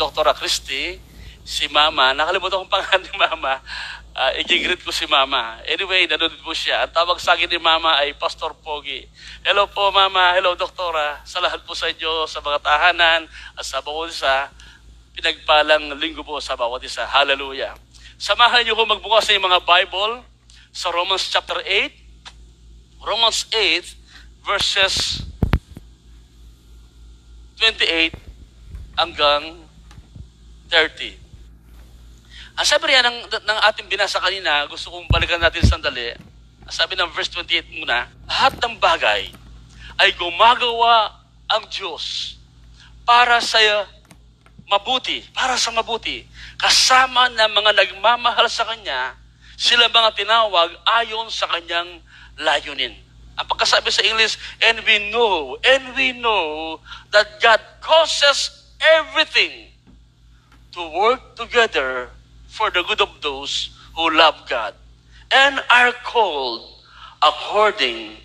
Dr. Christie, si Mama, nakalimutan kong pangalan ni Mama, uh, i-greet ko si Mama. Anyway, nanonood po siya. Ang tawag sa akin ni Mama ay Pastor Pogi. Hello po Mama, hello Doktora. Sa lahat po sa inyo, sa mga tahanan at sa bawat isa, pinagpalang linggo po sa bawat isa. Hallelujah. Samahan niyo ko magbukas sa mga Bible sa Romans chapter 8. Romans 8 verses 28 hanggang 30. Ang sabi riyan ng, ng ating binasa kanina, gusto kong balikan natin sandali. Sabi ng verse 28 muna, lahat ng bagay ay gumagawa ang Diyos para sa mabuti, para sa mabuti. Kasama ng mga nagmamahal sa Kanya, sila mga tinawag ayon sa Kanyang layunin. Ang pagkasabi sa English, and we know, and we know that God causes everything to work together for the good of those who love God and are called according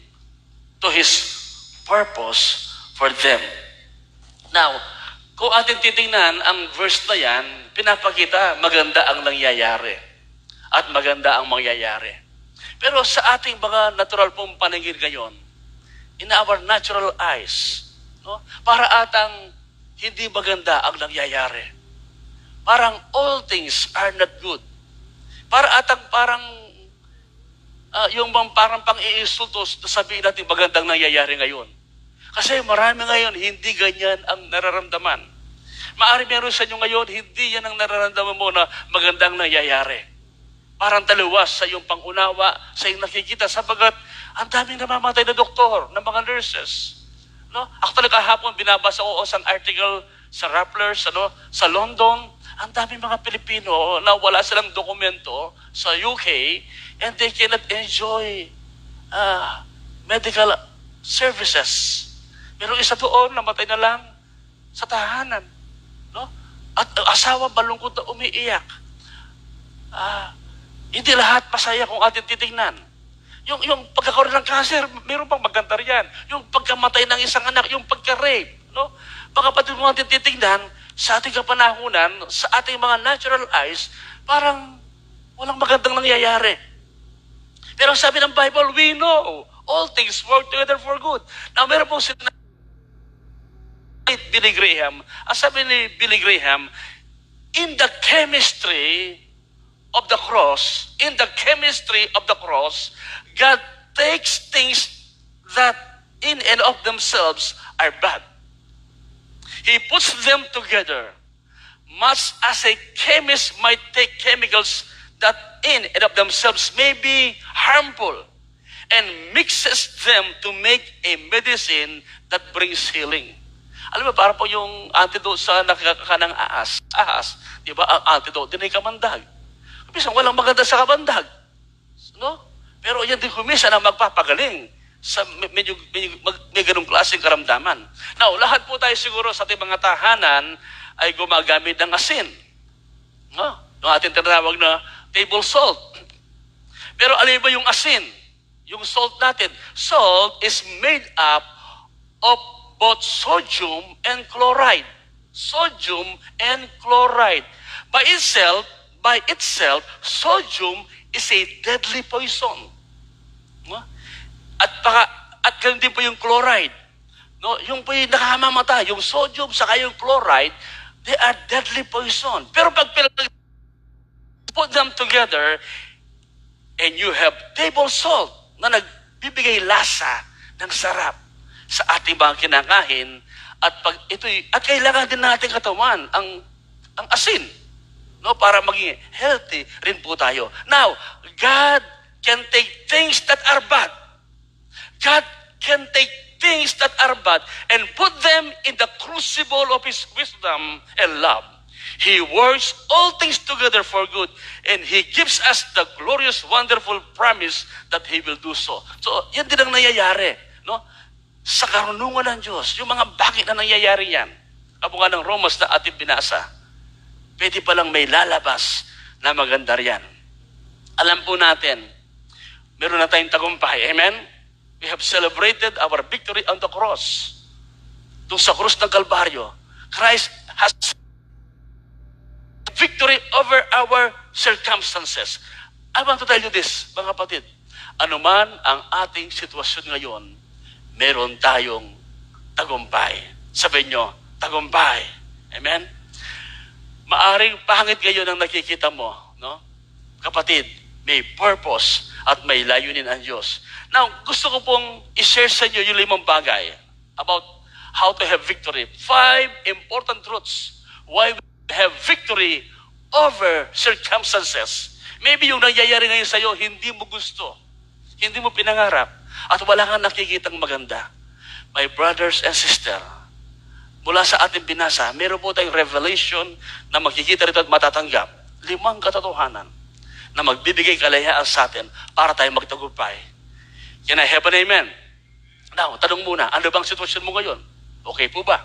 to His purpose for them. Now, kung ating titingnan ang verse na yan, pinapakita maganda ang nangyayari at maganda ang mangyayari. Pero sa ating mga natural pong paningin ngayon, in our natural eyes, no, para atang hindi maganda ang nangyayari parang all things are not good. Para atang parang uh, yung bang parang pang-iinsulto sabihin natin magandang nangyayari ngayon. Kasi marami ngayon, hindi ganyan ang nararamdaman. Maari meron sa inyo ngayon, hindi yan ang nararamdaman mo na magandang nangyayari. Parang taliwas sa iyong pangunawa, sa iyong nakikita, sabagat ang daming namamatay na doktor, ng mga nurses. No? Actually, kahapon binabasa ko isang article sa Rapplers, ano, sa London, ang dami mga Pilipino na wala silang dokumento sa UK and they cannot enjoy uh, medical services. Pero isa doon, namatay na lang sa tahanan. No? At asawa balungkot na umiiyak. Uh, hindi lahat masaya kung atin titingnan. Yung, yung pagkakaroon ng cancer, meron pang maganda riyan. Yung pagkamatay ng isang anak, yung pagka-rape. No? Baka pati kung atin titingnan, sa ating kapanahunan, sa ating mga natural eyes, parang walang magandang nangyayari. Pero sabi ng Bible, we know all things work together for good. Now, meron pong sinabi Billy Graham, ang sabi ni Billy Graham, in the chemistry of the cross, in the chemistry of the cross, God takes things that in and of themselves are bad He puts them together, much as a chemist might take chemicals that in and of themselves may be harmful and mixes them to make a medicine that brings healing. Alam mo, para po yung antidote sa nakakakanang ahas. Ahas, di ba? Ang antidote din ay kamandag. Minsan, walang maganda sa kamandag. No? Pero yan din kumisa na magpapagaling sa medyo, medyo may ganung klaseng karamdaman. Now, lahat po tayo siguro sa ating mga tahanan ay gumagamit ng asin. No? Yung ating tinatawag na table salt. Pero alin ba yung asin? Yung salt natin. Salt is made up of both sodium and chloride. Sodium and chloride. By itself, by itself, sodium is a deadly poison. At baka, at ganun din po yung chloride. No, yung po yung nakamamata, yung sodium sa yung chloride, they are deadly poison. Pero pag put them together, and you have table salt na nagbibigay lasa ng sarap sa ating mga kinakain at pag ito at kailangan din natin katawan ang ang asin no para maging healthy rin po tayo. Now, God can take things that are bad God can take things that are bad and put them in the crucible of His wisdom and love. He works all things together for good and He gives us the glorious, wonderful promise that He will do so. So, yan din ang nangyayari. No? Sa karunungan ng Diyos, yung mga bakit na nangyayari yan, kabunga ng Romans na ating binasa, pwede palang may lalabas na maganda riyan. Alam po natin, meron na tayong tagumpay. Amen? We have celebrated our victory on the cross. Doon sa krus ng Kalbaryo, Christ has victory over our circumstances. I want to tell you this, mga kapatid. Ano man ang ating sitwasyon ngayon, meron tayong tagumpay. Sabihin nyo, tagumpay. Amen? Maaring pangit ngayon ang nakikita mo, no? Kapatid, may purpose at may layunin ang Diyos. Now, gusto ko pong i-share sa inyo yung limang bagay about how to have victory. Five important truths why we have victory over circumstances. Maybe yung nangyayari ngayon sa'yo, hindi mo gusto. Hindi mo pinangarap. At wala kang nakikitang maganda. My brothers and sister, mula sa ating binasa, meron po tayong revelation na makikita rito at matatanggap. Limang katotohanan na magbibigay kalayaan sa atin para tayo magtagumpay. Can I have an amen? Now, tanong muna, ano bang sitwasyon mo ngayon? Okay po ba?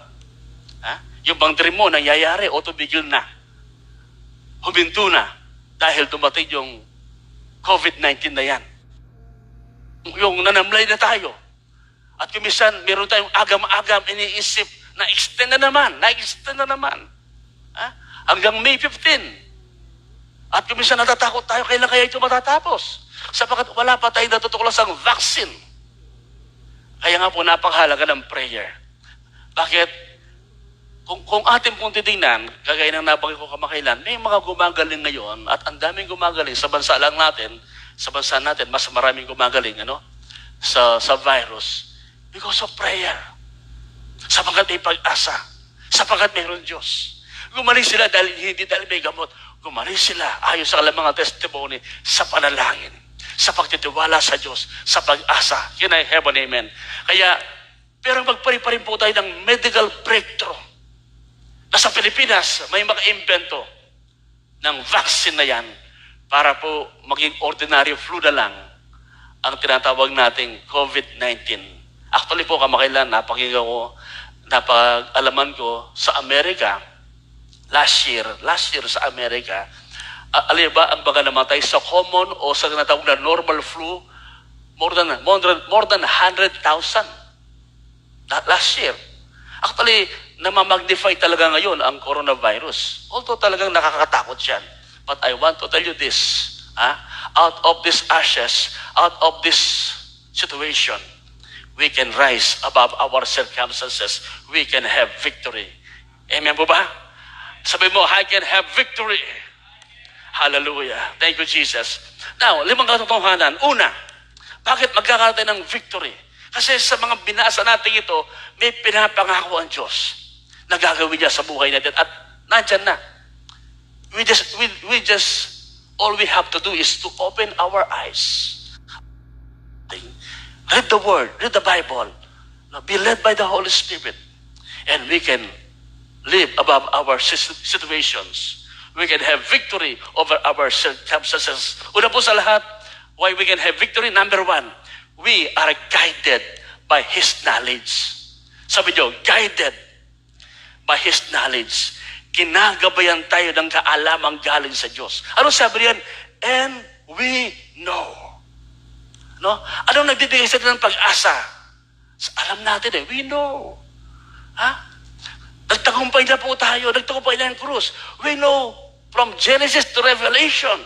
Ha? Yung bang dream mo nangyayari o tumigil na? Huminto na dahil dumating yung COVID-19 na yan. Yung nanamlay na tayo. At kumisan, meron tayong agam-agam iniisip na extend na naman, na extend na naman. Ha? Hanggang May 15. At kumisan natatakot tayo, kailan kaya ito matatapos? Sapagat wala pa tayong natutuklasang vaccine. Kaya nga po napakahalaga ng prayer. Bakit? Kung, kung atin pong titingnan, kagaya ng nabanggit ko kamakailan, may mga gumagaling ngayon at ang daming gumagaling sa bansa lang natin, sa bansa natin, mas maraming gumagaling ano, sa, sa virus because of prayer. Sapagat may pag-asa. Sapagat mayroon Diyos. Gumaling sila dahil hindi dahil may gamot. Gumaling sila ayon sa kanilang mga testimony sa panalangin, sa pagtitiwala sa Diyos, sa pag-asa. Can I have amen? Kaya, pero magpari pa rin po tayo ng medical breakthrough na sa Pilipinas may maka-invento ng vaccine na yan para po maging ordinary flu na lang ang tinatawag nating COVID-19. Actually po, kamakailan, napakinggan ko, napag-alaman ko sa Amerika, last year, last year sa Amerika, uh, alam ba ang baga namatay sa common o sa tinatawag na normal flu, more than, more than, more than 100,000 last year. Actually, namamagnify talaga ngayon ang coronavirus. Although talagang nakakatakot yan. But I want to tell you this, ah, out of these ashes, out of this situation, we can rise above our circumstances. We can have victory. Amen po ba? Sabi mo, I can have victory. Hallelujah. Thank you, Jesus. Now, limang katotohanan. Una, bakit magkakaroon tayo ng victory? Kasi sa mga binasa natin ito, may pinapangako ang Diyos na gagawin niya sa buhay natin. At nandyan na. We just, we, we just, all we have to do is to open our eyes. Read the Word, read the Bible. Be led by the Holy Spirit. And we can live above our situations. We can have victory over our circumstances. Una po sa lahat, why we can have victory? Number one, we are guided by His knowledge. Sabi nyo, guided by His knowledge. Ginagabayan tayo ng kaalamang galing sa Diyos. Ano sabi riyan? And we know. No? Anong nagbibigay sa ng pag-asa? Alam natin eh, we know. Ha? Nagtagumpay na po tayo, nagtagumpay na yung krus. We know from Genesis to Revelation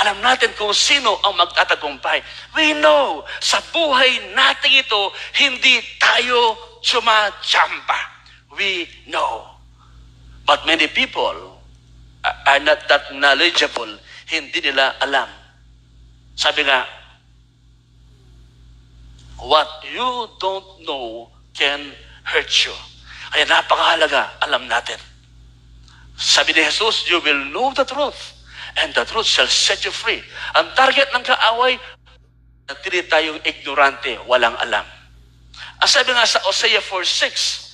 alam natin kung sino ang magtatagumpay. We know, sa buhay natin ito, hindi tayo tsumachamba. We know. But many people are not that knowledgeable. Hindi nila alam. Sabi nga, what you don't know can hurt you. Kaya napakahalaga, alam natin. Sabi ni Jesus, you will know the truth and the truth shall set you free. Ang target ng kaaway, natili tayong ignorante, walang alam. Ang sabi nga sa Osea 4.6,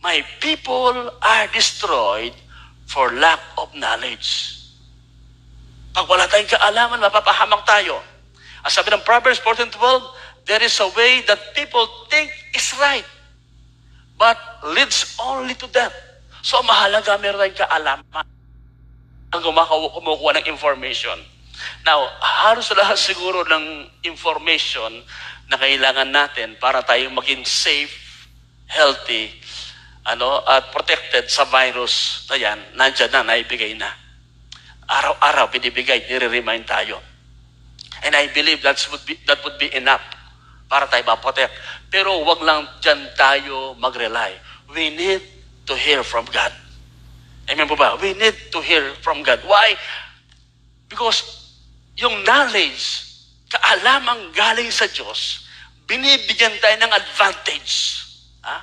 My people are destroyed for lack of knowledge. Pag wala tayong kaalaman, mapapahamak tayo. Ang sabi ng Proverbs 14.12, There is a way that people think is right, but leads only to death. So mahalaga meron tayong kaalaman ang kumukuha ng information. Now, halos lahat siguro ng information na kailangan natin para tayong maging safe, healthy, ano, at protected sa virus na yan, nandyan na, naibigay na. Araw-araw, binibigay, nire-remind tayo. And I believe that would be, that would be enough para tayo ma-protect. Pero wag lang dyan tayo mag-rely. We need to hear from God. Amen po ba? We need to hear from God. Why? Because yung knowledge, kaalamang galing sa Diyos, binibigyan tayo ng advantage. Ha?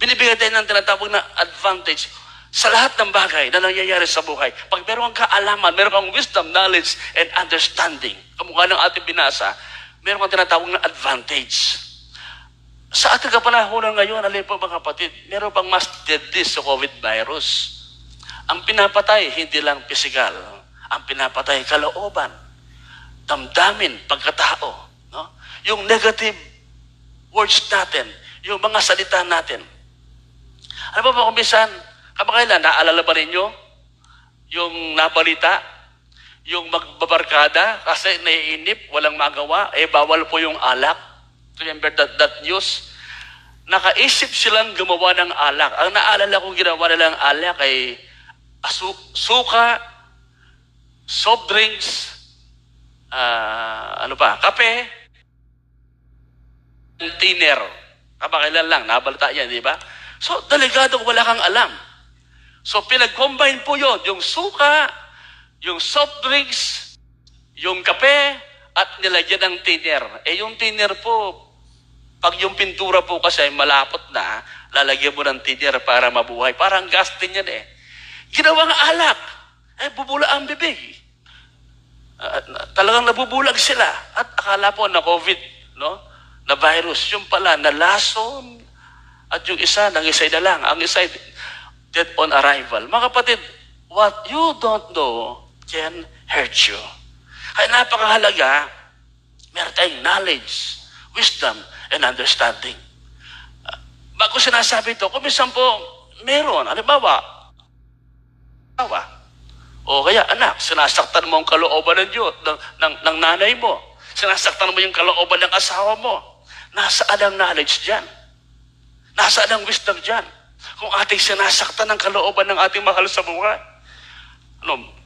Binibigyan tayo ng tinatawag na advantage sa lahat ng bagay na nangyayari sa buhay. Pag meron kang kaalaman, meron kang wisdom, knowledge, and understanding, kamukha ng ating binasa, meron kang tinatawag na advantage. Sa ating kapanahonan ngayon, alin po mga kapatid, meron pang mas deadly sa COVID virus. Ang pinapatay, hindi lang pisikal. Ang pinapatay, kalooban, damdamin, pagkatao. No? Yung negative words natin, yung mga salita natin. Ano ba ba kung minsan, kamakailan, naalala ba ninyo? Yung nabalita, yung magbabarkada, kasi naiinip, walang magawa, eh bawal po yung alak. Remember that, that news? Nakaisip silang gumawa ng alak. Ang naalala kong ginawa nilang alak ay asu- suka, soft drinks, uh, ano pa, kape, tiner. Kamakailan lang, nabalita yan, di ba? So, delikado wala kang alam. So, pinag-combine po yon yung suka, yung soft drinks, yung kape, at nilagyan ng tiner. Eh, yung tiner po, pag yung pintura po kasi malapot na, lalagyan mo ng tiner para mabuhay. Parang gas din yan eh. Ginawang alak. Eh, bubula ang bibig. Uh, talagang nabubulag sila. At akala po na COVID, no? Na virus. Yung pala, nalason. At yung isa, nangisay na lang. Ang isa, dead on arrival. Mga kapatid, what you don't know can hurt you. Kaya napakahalaga, meron tayong knowledge, wisdom, and understanding. Uh, bago sinasabi ito, kung minsan po, meron. Halimbawa, awa. O kaya, anak, sinasaktan mo ang kalooban ng Diyos, ng, ng, ng nanay mo. Sinasaktan mo yung kalooban ng asawa mo. Nasaan ang knowledge dyan? Nasaan ang wisdom dyan? Kung ating sinasaktan ang kalooban ng ating mahal sa buhay. Ano,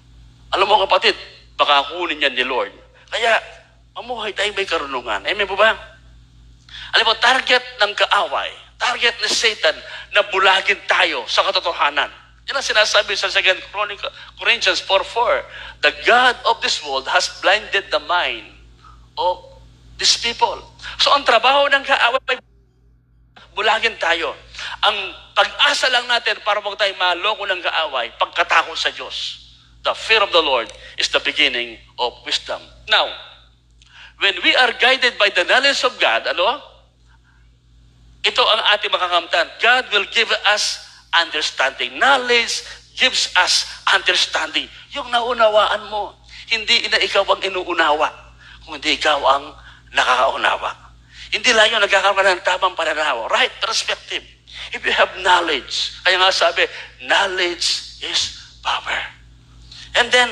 alam mo kapatid, baka kunin yan ni Lord. Kaya, mamuhay tayo may karunungan. Amen po ba? Alam mo, target ng kaaway, target ni Satan na bulagin tayo sa katotohanan. Yan ang sinasabi sa 2 Corinthians 4.4. The God of this world has blinded the mind of these people. So ang trabaho ng kaaway, bulagin tayo. Ang pag-asa lang natin para huwag tayo maloko ng kaaway, pagkatakot sa Diyos. The fear of the Lord is the beginning of wisdom. Now, when we are guided by the knowledge of God, ano? Ito ang ating makakamtan. God will give us understanding. Knowledge gives us understanding. Yung naunawaan mo, hindi na ikaw ang inuunawa, kundi ikaw ang nakakaunawa. Hindi lang yung nagkakaroon ka ng tamang pananaw. Right perspective. If you have knowledge, kaya nga sabi, knowledge is power. And then,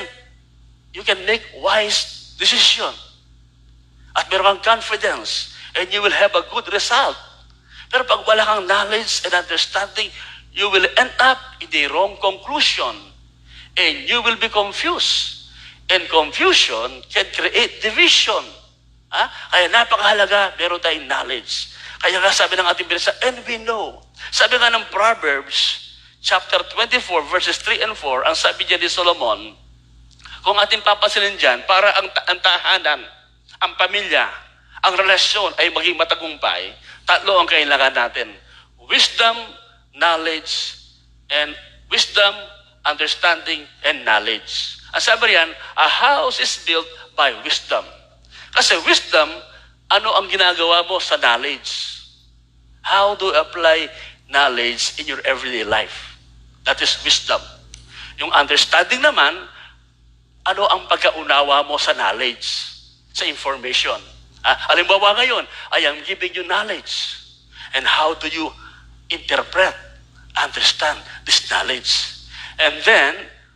you can make wise decision. At meron kang confidence, and you will have a good result. Pero pag wala kang knowledge and understanding, you will end up in the wrong conclusion. And you will be confused. And confusion can create division. Ha? Kaya napakahalaga, meron tayong knowledge. Kaya nga sabi ng ating binasa, and we know. Sabi nga ng Proverbs, chapter 24, verses 3 and 4, ang sabi niya ni Solomon, kung ating papasinin dyan, para ang, ang tahanan, ang pamilya, ang relasyon ay maging matagumpay, tatlo ang kailangan natin. Wisdom, knowledge, and wisdom, understanding, and knowledge. Ang sabi riyan, a house is built by wisdom. Kasi wisdom, ano ang ginagawa mo sa knowledge? How do you apply knowledge in your everyday life? That is wisdom. Yung understanding naman, ano ang pagkaunawa mo sa knowledge, sa information. Ah, alimbawa ngayon, I am giving you knowledge. And how do you interpret, understand this knowledge? And then,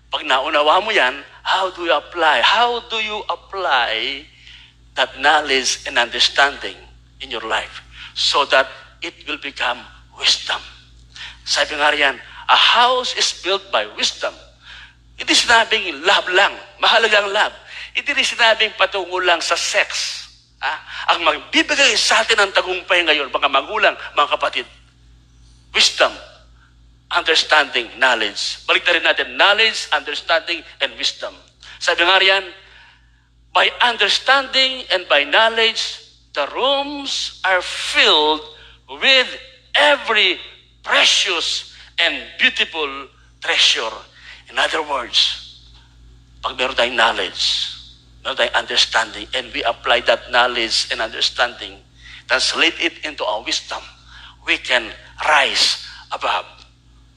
pag naunawa mo yan, how do you apply? How do you apply that knowledge and understanding in your life so that it will become wisdom? Sabi nga riyan, a house is built by wisdom. Hindi sinabing love lang, mahalagang love. Hindi rin sinabing patungo lang sa sex. Ah, ang magbibigay sa atin ng tagumpay ngayon, mga magulang, mga kapatid, wisdom, understanding, knowledge. Balik na rin natin, knowledge, understanding, and wisdom. Sabi nga riyan, by understanding and by knowledge, the rooms are filled with every precious and beautiful treasure. In other words, pag meron tayong knowledge, meron tayong understanding, and we apply that knowledge and understanding, translate it into our wisdom, we can rise above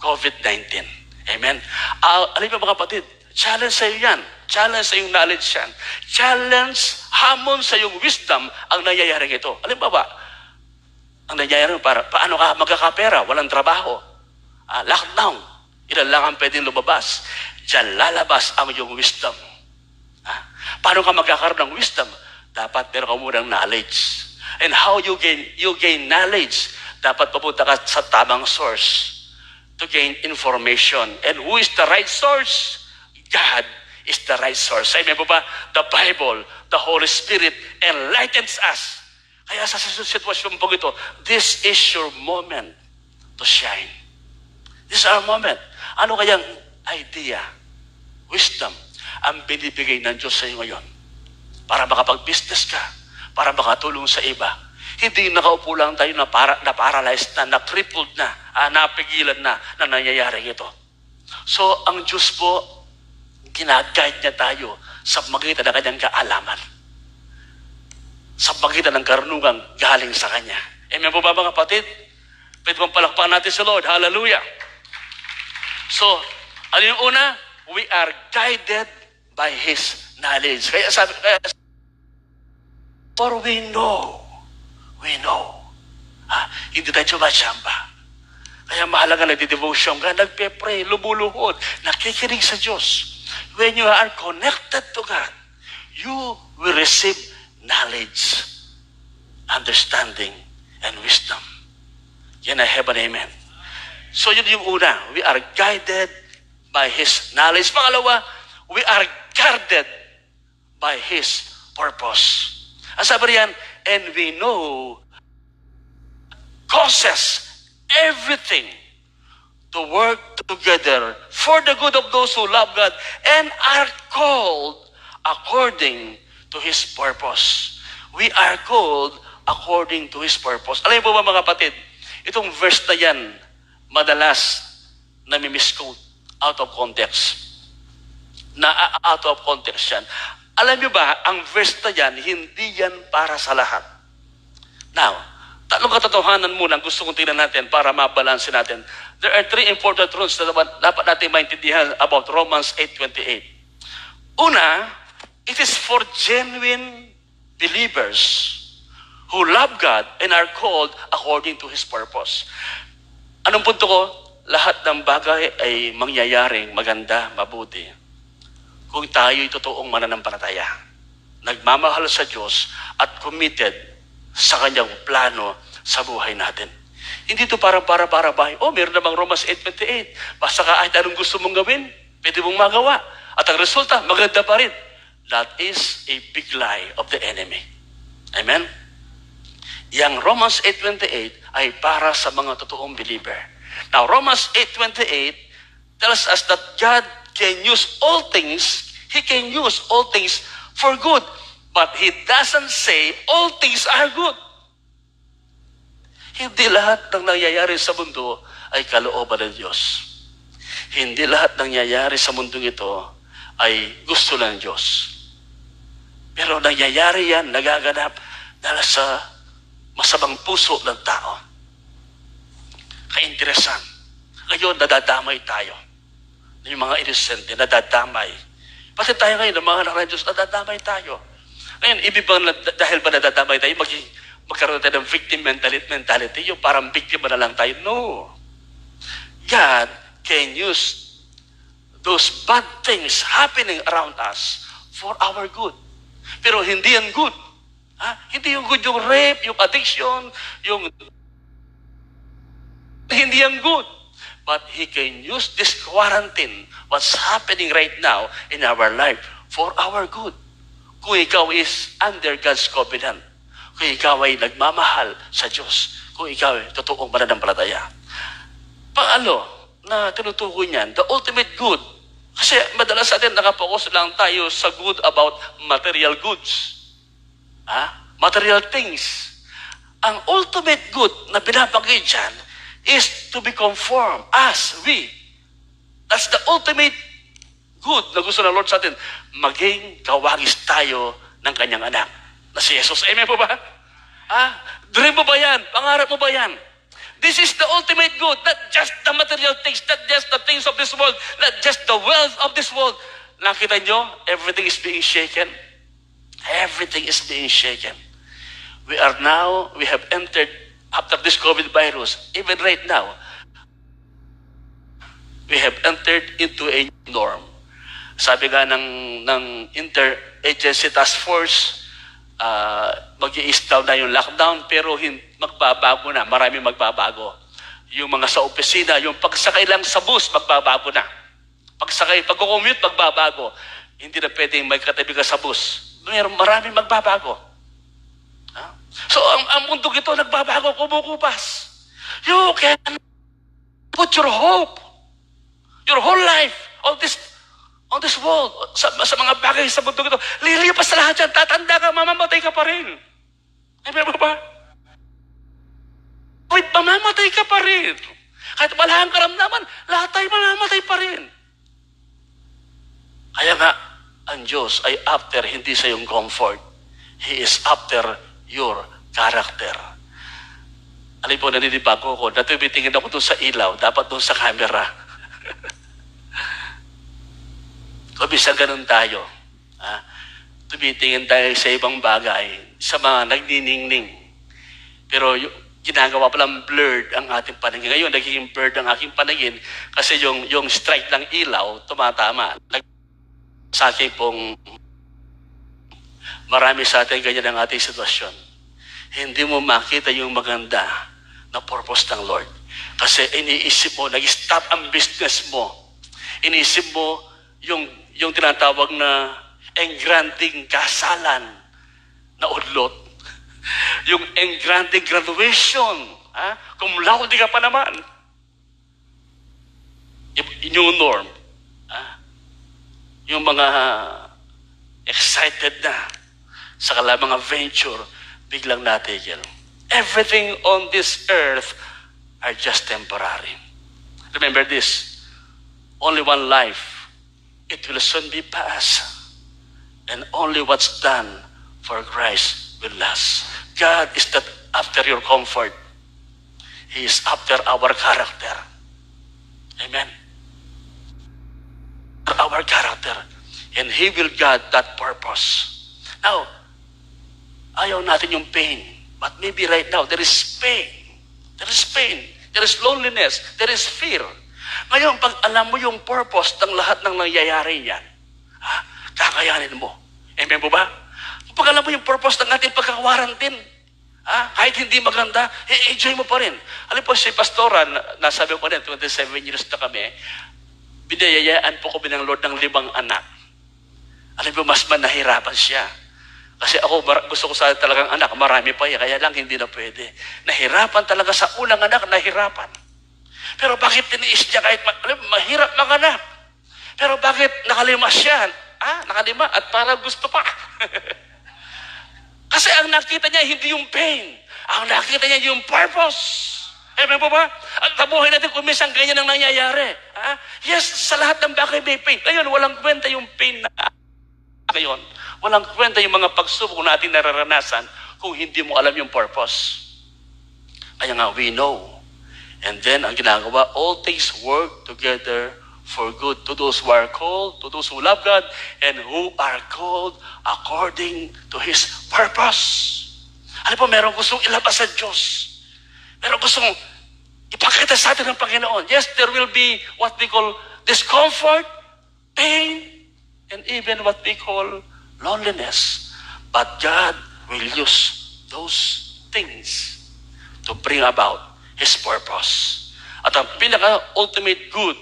COVID-19. Amen? Uh, alam mo mga kapatid, challenge sa iyo yan. Challenge sa iyong knowledge yan. Challenge, hamon sa iyong wisdom ang nangyayari ito. Alam ba ba? Ang nangyayari para, paano ka magkakapera? Walang trabaho. Uh, lockdown. Ilan lang ang pwedeng lumabas. Diyan lalabas ang iyong wisdom. Ha? Paano ka magkakaroon ng wisdom? Dapat meron ka munang knowledge. And how you gain, you gain knowledge? Dapat papunta ka sa tamang source to gain information. And who is the right source? God is the right source. Sabi mo ba, the Bible, the Holy Spirit enlightens us. Kaya sa sitwasyon po ito, this is your moment to shine. This is our moment. Ano kayang idea, wisdom, ang binibigay ng Diyos sa iyo ngayon? Para makapag-business ka, para makatulong sa iba. Hindi nakaupo lang tayo na, para, na paralyzed na, na crippled na, ah, napigilan na, na nangyayari ito. So, ang Diyos po, ginaguide niya tayo sa magitan ng kanyang kaalaman. Sa magitan ng karunungang galing sa Kanya. Amen po ba mga kapatid? Pwede bang palakpakan natin sa Lord? Hallelujah! So, ano yung una? We are guided by His knowledge. Kaya sabi, kaya, for we know, we know. Ha? Hindi tayo chumachamba. Kaya mahalaga nagdi-devotion ka, nagpe-pray, lumuluhod, nakikinig sa Diyos. When you are connected to God, you will receive knowledge, understanding, and wisdom. Yan ay heaven, amen. So yun yung una, we are guided by His knowledge. Pangalawa, we are guarded by His purpose. Ang sabi riyan, and we know causes everything to work together for the good of those who love God and are called according to His purpose. We are called according to His purpose. Alam mo ba mga kapatid, itong verse na yan, madalas na misquote out of context. Na out of context yan. Alam niyo ba, ang verse na yan, hindi yan para sa lahat. Now, Tatlong katotohanan muna gusto kong tingnan natin para mabalansin natin. There are three important truths na dapat natin maintindihan about Romans 8.28. Una, it is for genuine believers who love God and are called according to His purpose. Anong punto ko? Lahat ng bagay ay mangyayaring maganda, mabuti. Kung tayo'y totoong mananampalataya, nagmamahal sa Diyos at committed sa kanyang plano sa buhay natin. Hindi to para para para bahay. Oh, meron namang Romans 8.28. Basta ka kahit anong gusto mong gawin, pwede mong magawa. At ang resulta, maganda pa rin. That is a big lie of the enemy. Amen? Yang Romans 8.28 ay para sa mga totoong believer. Now, Romans 8.28 tells us that God can use all things, He can use all things for good But He doesn't say all things are good. Hindi lahat ng nangyayari sa mundo ay kalooban ng Diyos. Hindi lahat ng nangyayari sa mundong ito ay gusto ng Diyos. Pero nangyayari yan, nagaganap dahil sa masamang puso ng tao. Kainteresan. Ngayon, nadadamay tayo. Yung mga inosente, nadadamay. Pati tayo ngayon, ng mga anak nadadamay tayo. Ngayon, ibig bang dahil ba nadadamay tayo, maging, magkaroon tayo ng victim mentality, mentality, yung parang biktima na lang tayo? No. God can use those bad things happening around us for our good. Pero hindi yan good. Ha? Hindi yung good yung rape, yung addiction, yung... Hindi yan good. But He can use this quarantine, what's happening right now in our life, for our good. Kung ikaw is under God's covenant. Kung ikaw ay nagmamahal sa Diyos. Kung ikaw ay totoong mananampalataya. Pangalo na tinutukoy niyan, the ultimate good. Kasi madalas sa atin nakapokus lang tayo sa good about material goods. Ha? Material things. Ang ultimate good na binabanggit dyan is to be conformed as we. That's the ultimate good na gusto ng Lord sa atin. Maging kawagis tayo ng kanyang anak na si Jesus. Amen po ba? Ah, dream mo ba yan? Pangarap mo ba yan? This is the ultimate good, not just the material things, not just the things of this world, not just the wealth of this world. Nakita nyo, everything is being shaken. Everything is being shaken. We are now, we have entered after this COVID virus, even right now, we have entered into a norm. Sabi nga ng, ng Interagency Task Force, uh, mag i na yung lockdown, pero hin- magbabago na, marami magbabago. Yung mga sa opisina, yung pagsakay lang sa bus, magbabago na. Pagsakay, pag-commute, magbabago. Hindi na pwedeng may katabi ka sa bus. Mayroon marami magbabago. Ha? So, ang, ang mundo ito, nagbabago, kumukupas. You can put your hope, your whole life on this on this world, sa, sa mga bagay sa mundo ito. Lilipas sa lahat yan, tatanda ka, mamamatay ka pa rin. Amen mo ba? Wait, mamamatay ka pa rin. Kahit wala kang karamdaman, lahat tayo mamamatay pa rin. Kaya nga, ang Diyos ay after hindi sa yung comfort. He is after your character. Alam po, naninibago ko ko, natubitingin ako doon sa ilaw, dapat doon sa camera. Kung bisa ganun tayo, ha? tumitingin tayo sa ibang bagay, sa mga nagniningning. Pero yung, ginagawa palang blurred ang ating paningin. Ngayon, nagiging blurred ang aking paningin kasi yung, yung strike ng ilaw, tumatama. Sa akin pong marami sa atin ganyan ang ating sitwasyon. Hindi mo makita yung maganda na purpose ng Lord. Kasi iniisip mo, nag-stop ang business mo. Iniisip mo yung, yung tinatawag na engranding kasalan na udlot. yung engranding graduation. Ha? Kung laude ka pa naman. Yung norm. Yung mga excited na sa kala mga venture, biglang natigil. Everything on this earth are just temporary. Remember this, only one life. It will soon be past. And only what's done for Christ will last. God is not after your comfort. He is after our character. Amen. Our character. And He will guard that purpose. Now, ayaw natin yung pain. But maybe right now, there is pain. There is pain. There is loneliness. There is fear. Ngayon, pag alam mo yung purpose ng lahat ng nangyayari niyan, ha, kakayanin mo. Amen po ba? Pag alam mo yung purpose ng ating pagkakawarantin, ha, kahit hindi maganda, eh, enjoy mo pa rin. Alam po, si Pastora, nasabi ko rin, 27 years na kami, binayayaan po kami ng Lord ng limang anak. Alam mo, mas man nahirapan siya. Kasi ako, gusto ko sa talagang anak, marami pa yan, kaya lang hindi na pwede. Nahirapan talaga sa unang anak, nahirapan. Pero bakit tiniis niya kahit ma- alam, mahirap manganak? Pero bakit nakalima siya? Ah, nakalima at para gusto pa. Kasi ang nakita niya hindi yung pain. Ang nakita niya yung purpose. Amen po ba? At tabuhay natin kung minsan ganyan ang nangyayari. Ah? Yes, sa lahat ng bagay may pain. Ngayon, walang kwenta yung pain na ngayon. Walang kwenta yung mga pagsubok na ating nararanasan kung hindi mo alam yung purpose. Kaya nga, we know. And then, ang ginagawa, all things work together for good to those who are called, to those who love God, and who are called according to His purpose. Ano po, meron gustong ilabas sa Diyos. Meron gustong ipakita sa atin ng Panginoon. Yes, there will be what we call discomfort, pain, and even what we call loneliness. But God will use those things to bring about His purpose. At ang pinaka-ultimate good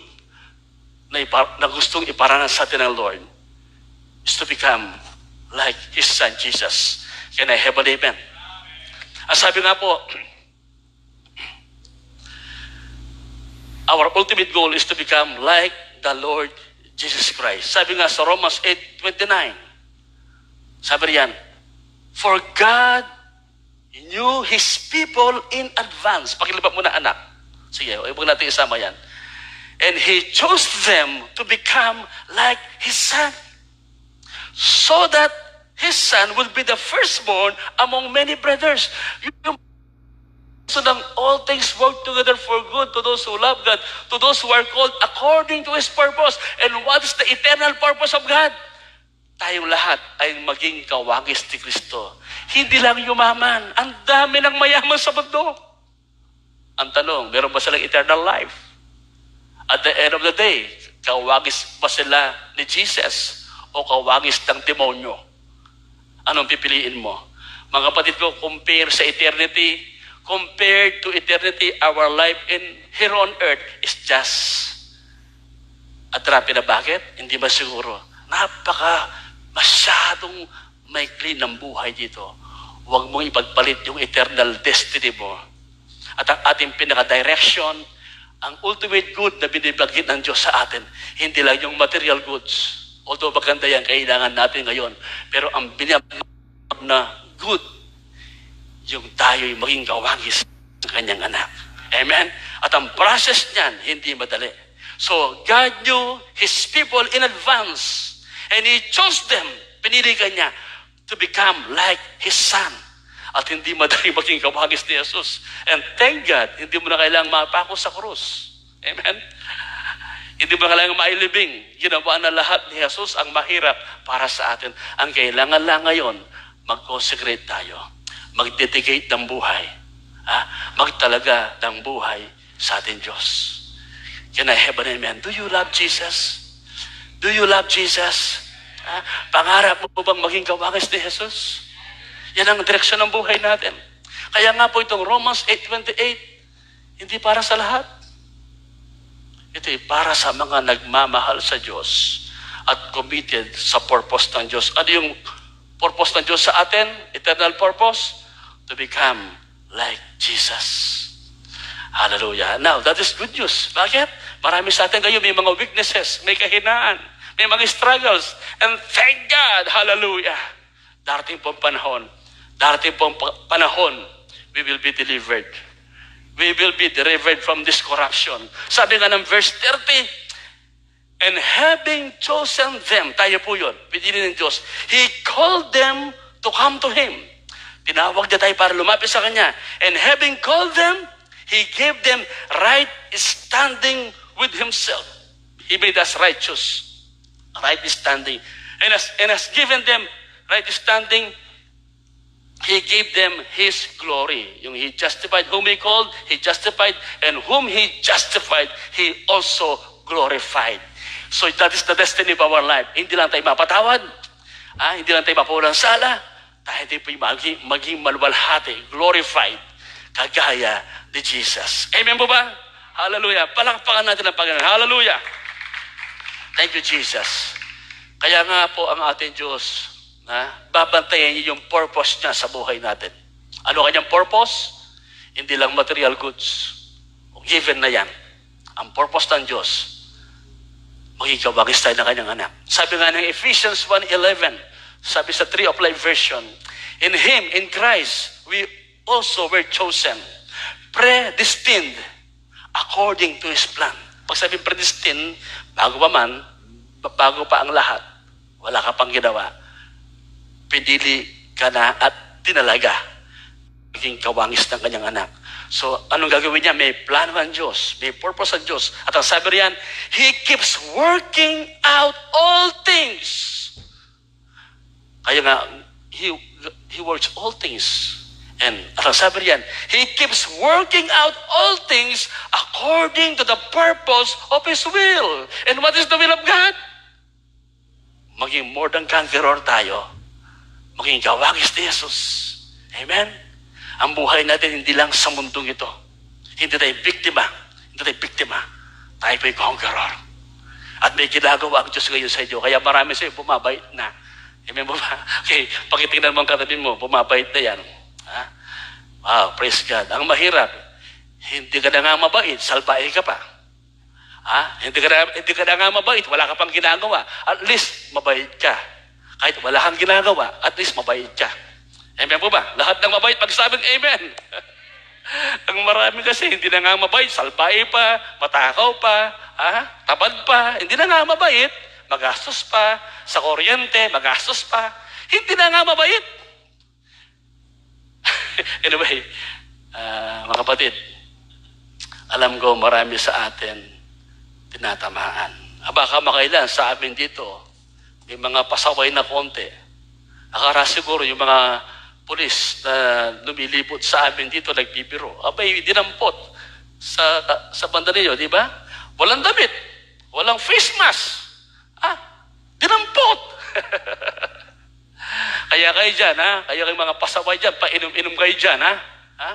na, ipar- na gustong iparanas sa atin ng Lord is to become like His Son Jesus. Can I have an amen? Ang sabi nga po, our ultimate goal is to become like the Lord Jesus Christ. Sabi nga sa Romans 8.29, sabi riyan, For God knew His people in advance. Pakilipat mo na anak. Sige, huwag natin isama yan. And He chose them to become like His Son. So that His Son will be the firstborn among many brothers. Yung so that all things work together for good to those who love God, to those who are called according to His purpose. And what is the eternal purpose of God? Tayong lahat ay maging kawagis ni Kristo. Hindi lang yumaman. Ang dami ng mayaman sa mundo. Ang tanong, meron ba silang eternal life? At the end of the day, kawagis ba sila ni Jesus o kawagis ng demonyo? Anong pipiliin mo? Mga kapatid ko, compare sa eternity, compared to eternity, our life in here on earth is just a drop in a bucket. Hindi ba siguro? Napaka masyadong maikli ng buhay dito. Huwag mong ipagpalit yung eternal destiny mo. At ang ating pinaka-direction, ang ultimate good na binibagit ng Diyos sa atin, hindi lang yung material goods. Although maganda yan, kailangan natin ngayon. Pero ang binibagit na good yung tayo'y maging kawangis ng kanyang anak. Amen? At ang process niyan, hindi madali. So, God knew His people in advance. And He chose them, pinili ka niya, to become like His Son. At hindi madali maging kawangis ni Jesus. And thank God, hindi mo na kailangang mapako sa krus. Amen? Hindi mo na kailangang mailibing. Ginawa na lahat ni Jesus ang mahirap para sa atin. Ang kailangan lang ngayon, mag-consecrate tayo magdedicate ng buhay. Ah, magtalaga ng buhay sa ating Diyos. Can I have an amen? Do you love Jesus? Do you love Jesus? Ah, pangarap mo bang maging kawangis ni Jesus? Yan ang direksyon ng buhay natin. Kaya nga po itong Romans 8.28, hindi para sa lahat. Ito ay para sa mga nagmamahal sa Diyos at committed sa purpose ng Diyos. Ano yung purpose ng Diyos sa atin? Eternal purpose? To become like Jesus. Hallelujah. Now, that is good news. Bakit? Marami sa atin kayo may mga weaknesses, may kahinaan, may mga struggles. And thank God, hallelujah. Darating pong panahon, darating pong panahon, we will be delivered. We will be delivered from this corruption. Sabi nga ng verse 30, And having chosen them, tayo po yun, pinili ng Diyos, He called them to come to Him. Tinawag niya tayo para lumapit sa Kanya. And having called them, He gave them right standing with Himself. He made us righteous. Right standing. And has, and has given them right standing. He gave them His glory. Yung He justified whom He called, He justified. And whom He justified, He also glorified. So that is the destiny of our life. Hindi lang tayo mapatawad. Ah, hindi lang tayo mapulang sala. Tayo tayo po maging, maging maluwalhati, glorified, kagaya ni Jesus. Amen po ba? Hallelujah. Palakpakan natin ang Panginoon. Hallelujah. Thank you, Jesus. Kaya nga po ang ating Diyos, na babantayan niya yung purpose niya sa buhay natin. Ano kanyang purpose? Hindi lang material goods. Given na yan. Ang purpose ng Diyos, maging kawagis tayo ng kanyang anak. Sabi nga ng Ephesians 1.11, sabi sa Tree of Life version, In Him, in Christ, we also were chosen, predestined, according to His plan. Pag sabi predestined, bago pa man, bago pa ang lahat, wala ka pang ginawa, pinili ka na at tinalaga maging kawangis ng kanyang anak. So, anong gagawin niya? May plano ng Diyos. May purpose ng Diyos. At ang sabi riyan, He keeps working out all things. Kaya nga, He, he works all things. And ang sabi riyan, He keeps working out all things according to the purpose of His will. And what is the will of God? Maging more than conqueror tayo. Maging kawagis ni Jesus. Amen? Ang buhay natin hindi lang sa mundong ito. Hindi tayo biktima. Hindi tayo biktima. Tayo po'y conqueror. At may ginagawa ang Diyos ngayon sa inyo. Kaya marami sa inyo bumabait na. Amen mo ba? Okay, pakitingnan mo ang katabi mo, bumabait na yan. Ha? Wow, praise God. Ang mahirap, hindi ka na nga mabait, salbahe ka pa. Ha? Hindi ka, na, hindi ka na nga mabait, wala ka pang ginagawa. At least, mabait ka. Kahit wala kang ginagawa, at least mabait ka. Amen po ba? Lahat ng mabait, pagsabing amen. Ang marami kasi, hindi na nga mabait, salbahe pa, matakaw pa, ha? tabad pa, hindi na nga mabait, magastos pa, sa kuryente, magastos pa, hindi na nga mabait. anyway, uh, mga kapatid, alam ko marami sa atin tinatamaan. Ah, baka makailan sa amin dito, may mga pasaway na konti. Akara siguro yung mga pulis na lumilipot sa amin dito, nagbibiro. Abay, dinampot sa, sa banda ninyo, di ba? Walang damit. Walang face mask. Ah, dinampot. Kaya kayo dyan, ha? Kaya kayo mga pasaway dyan, painom-inom kayo dyan, ha? ha?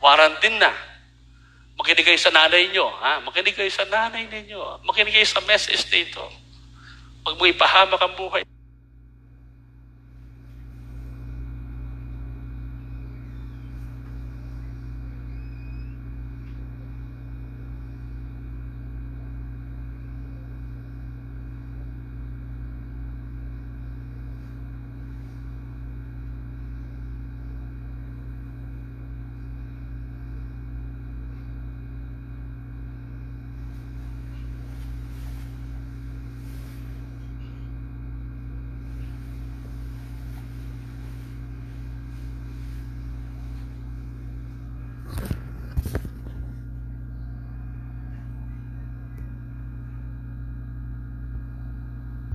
Quarantine na. Makinig kayo sa nanay nyo, ha? Makinig kayo sa nanay ninyo. Makinig kayo sa message dito. Huwag mo ipahamak ang buhay.